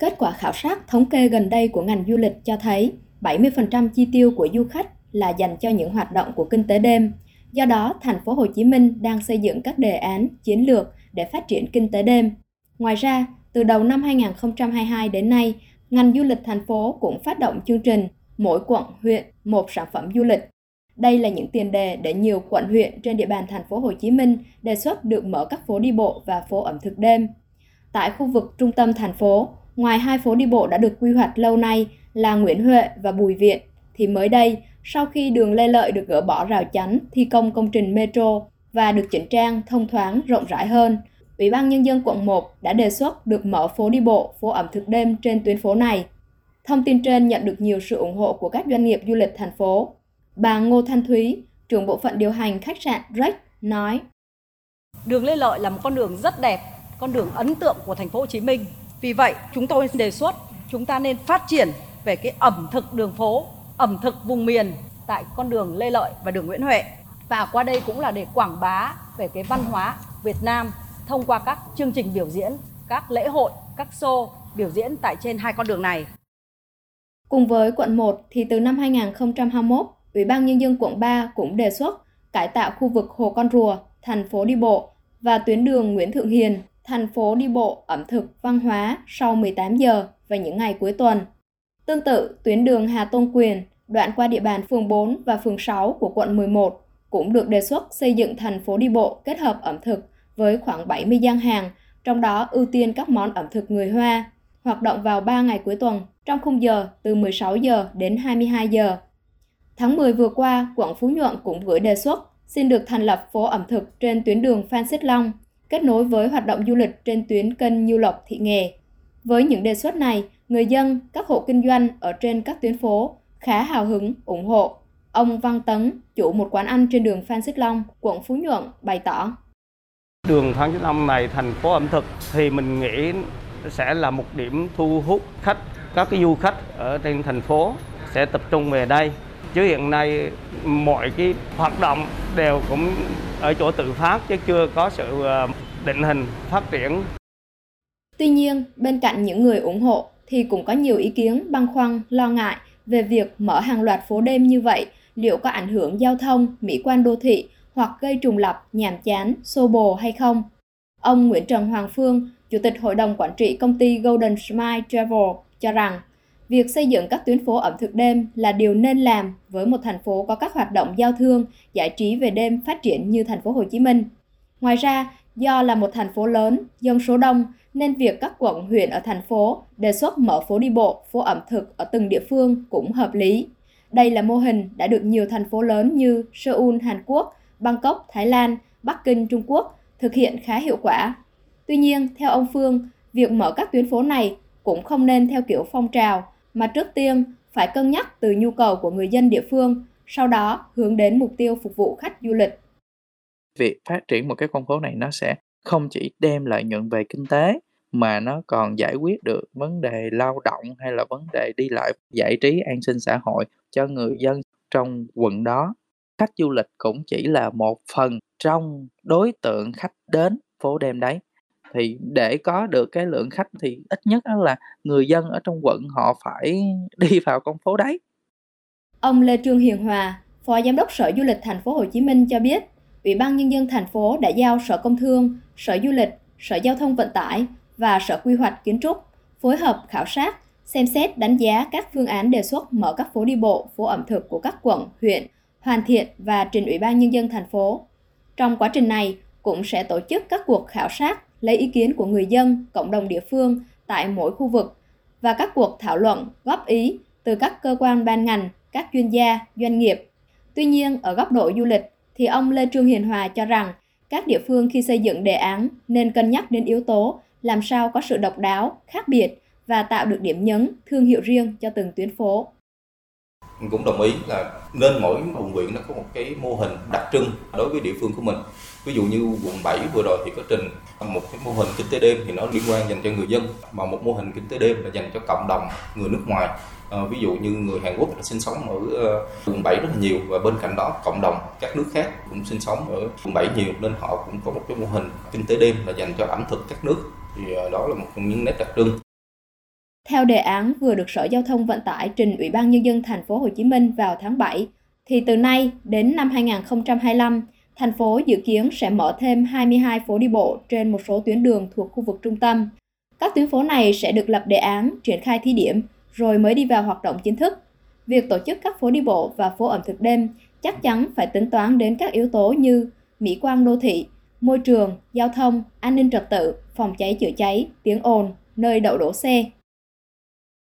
Kết quả khảo sát thống kê gần đây của ngành du lịch cho thấy 70% chi tiêu của du khách là dành cho những hoạt động của kinh tế đêm. Do đó, thành phố Hồ Chí Minh đang xây dựng các đề án chiến lược để phát triển kinh tế đêm. Ngoài ra, từ đầu năm 2022 đến nay, ngành du lịch thành phố cũng phát động chương trình mỗi quận, huyện một sản phẩm du lịch. Đây là những tiền đề để nhiều quận huyện trên địa bàn thành phố Hồ Chí Minh đề xuất được mở các phố đi bộ và phố ẩm thực đêm. Tại khu vực trung tâm thành phố, ngoài hai phố đi bộ đã được quy hoạch lâu nay là Nguyễn Huệ và Bùi Viện, thì mới đây, sau khi đường Lê Lợi được gỡ bỏ rào chắn thi công công trình metro và được chỉnh trang thông thoáng rộng rãi hơn, Ủy ban Nhân dân quận 1 đã đề xuất được mở phố đi bộ, phố ẩm thực đêm trên tuyến phố này. Thông tin trên nhận được nhiều sự ủng hộ của các doanh nghiệp du lịch thành phố. Bà Ngô Thanh Thúy, trưởng bộ phận điều hành khách sạn Rex, nói: Đường Lê Lợi là một con đường rất đẹp, con đường ấn tượng của thành phố Hồ Chí Minh. Vì vậy, chúng tôi đề xuất chúng ta nên phát triển về cái ẩm thực đường phố, ẩm thực vùng miền tại con đường Lê Lợi và đường Nguyễn Huệ. Và qua đây cũng là để quảng bá về cái văn hóa Việt Nam thông qua các chương trình biểu diễn, các lễ hội, các show biểu diễn tại trên hai con đường này. Cùng với quận 1 thì từ năm 2021, Ủy ban Nhân dân quận 3 cũng đề xuất cải tạo khu vực Hồ Con Rùa, thành phố đi bộ và tuyến đường Nguyễn Thượng Hiền, thành phố đi bộ ẩm thực văn hóa sau 18 giờ và những ngày cuối tuần. Tương tự, tuyến đường Hà Tôn Quyền, đoạn qua địa bàn phường 4 và phường 6 của quận 11 cũng được đề xuất xây dựng thành phố đi bộ kết hợp ẩm thực với khoảng 70 gian hàng, trong đó ưu tiên các món ẩm thực người Hoa, hoạt động vào 3 ngày cuối tuần, trong khung giờ từ 16 giờ đến 22 giờ. Tháng 10 vừa qua, quận Phú Nhuận cũng gửi đề xuất xin được thành lập phố ẩm thực trên tuyến đường Phan Xích Long, kết nối với hoạt động du lịch trên tuyến kênh Nhiêu Lộc Thị Nghề. Với những đề xuất này, người dân, các hộ kinh doanh ở trên các tuyến phố khá hào hứng, ủng hộ. Ông Văn Tấn, chủ một quán ăn trên đường Phan Xích Long, quận Phú Nhuận, bày tỏ. Đường Phan Xích Long này thành phố ẩm thực thì mình nghĩ sẽ là một điểm thu hút khách, các cái du khách ở trên thành phố sẽ tập trung về đây. Chứ hiện nay mọi cái hoạt động đều cũng ở chỗ tự phát chứ chưa có sự ờ, định hình phát triển. Tuy nhiên, bên cạnh những người ủng hộ thì cũng có nhiều ý kiến băn khoăn, lo ngại về việc mở hàng loạt phố đêm như vậy liệu có ảnh hưởng giao thông, mỹ quan đô thị hoặc gây trùng lập, nhàm chán, xô bồ hay không. Ông Nguyễn Trần Hoàng Phương, Chủ tịch Hội đồng Quản trị công ty Golden Smile Travel cho rằng việc xây dựng các tuyến phố ẩm thực đêm là điều nên làm với một thành phố có các hoạt động giao thương, giải trí về đêm phát triển như thành phố Hồ Chí Minh. Ngoài ra, do là một thành phố lớn, dân số đông nên việc các quận huyện ở thành phố đề xuất mở phố đi bộ, phố ẩm thực ở từng địa phương cũng hợp lý. Đây là mô hình đã được nhiều thành phố lớn như Seoul, Hàn Quốc, Bangkok, Thái Lan, Bắc Kinh, Trung Quốc thực hiện khá hiệu quả. Tuy nhiên, theo ông Phương, việc mở các tuyến phố này cũng không nên theo kiểu phong trào, mà trước tiên phải cân nhắc từ nhu cầu của người dân địa phương, sau đó hướng đến mục tiêu phục vụ khách du lịch. Việc phát triển một cái con phố này nó sẽ không chỉ đem lợi nhuận về kinh tế mà nó còn giải quyết được vấn đề lao động hay là vấn đề đi lại giải trí an sinh xã hội cho người dân trong quận đó khách du lịch cũng chỉ là một phần trong đối tượng khách đến phố đêm đấy thì để có được cái lượng khách thì ít nhất là người dân ở trong quận họ phải đi vào con phố đấy. Ông Lê Trương Hiền Hòa, Phó Giám đốc Sở Du lịch Thành phố Hồ Chí Minh cho biết, Ủy ban nhân dân thành phố đã giao Sở Công Thương, Sở Du lịch, Sở Giao thông Vận tải và Sở Quy hoạch Kiến trúc phối hợp khảo sát, xem xét đánh giá các phương án đề xuất mở các phố đi bộ, phố ẩm thực của các quận, huyện hoàn thiện và trình Ủy ban Nhân dân thành phố. Trong quá trình này, cũng sẽ tổ chức các cuộc khảo sát, lấy ý kiến của người dân, cộng đồng địa phương tại mỗi khu vực và các cuộc thảo luận, góp ý từ các cơ quan ban ngành, các chuyên gia, doanh nghiệp. Tuy nhiên, ở góc độ du lịch, thì ông Lê Trương Hiền Hòa cho rằng các địa phương khi xây dựng đề án nên cân nhắc đến yếu tố làm sao có sự độc đáo, khác biệt và tạo được điểm nhấn, thương hiệu riêng cho từng tuyến phố cũng đồng ý là nên mỗi quận huyện nó có một cái mô hình đặc trưng đối với địa phương của mình. Ví dụ như quận 7 vừa rồi thì có trình một cái mô hình kinh tế đêm thì nó liên quan dành cho người dân mà một mô hình kinh tế đêm là dành cho cộng đồng người nước ngoài. À, ví dụ như người Hàn Quốc là sinh sống ở uh, quận 7 rất là nhiều và bên cạnh đó cộng đồng các nước khác cũng sinh sống ở quận 7 nhiều nên họ cũng có một cái mô hình kinh tế đêm là dành cho ẩm thực các nước. Thì uh, đó là một trong những nét đặc trưng. Theo đề án vừa được Sở Giao thông Vận tải trình Ủy ban nhân dân thành phố Hồ Chí Minh vào tháng 7, thì từ nay đến năm 2025, thành phố dự kiến sẽ mở thêm 22 phố đi bộ trên một số tuyến đường thuộc khu vực trung tâm. Các tuyến phố này sẽ được lập đề án, triển khai thí điểm, rồi mới đi vào hoạt động chính thức. Việc tổ chức các phố đi bộ và phố ẩm thực đêm chắc chắn phải tính toán đến các yếu tố như mỹ quan đô thị, môi trường, giao thông, an ninh trật tự, phòng cháy chữa cháy, tiếng ồn, nơi đậu đổ xe,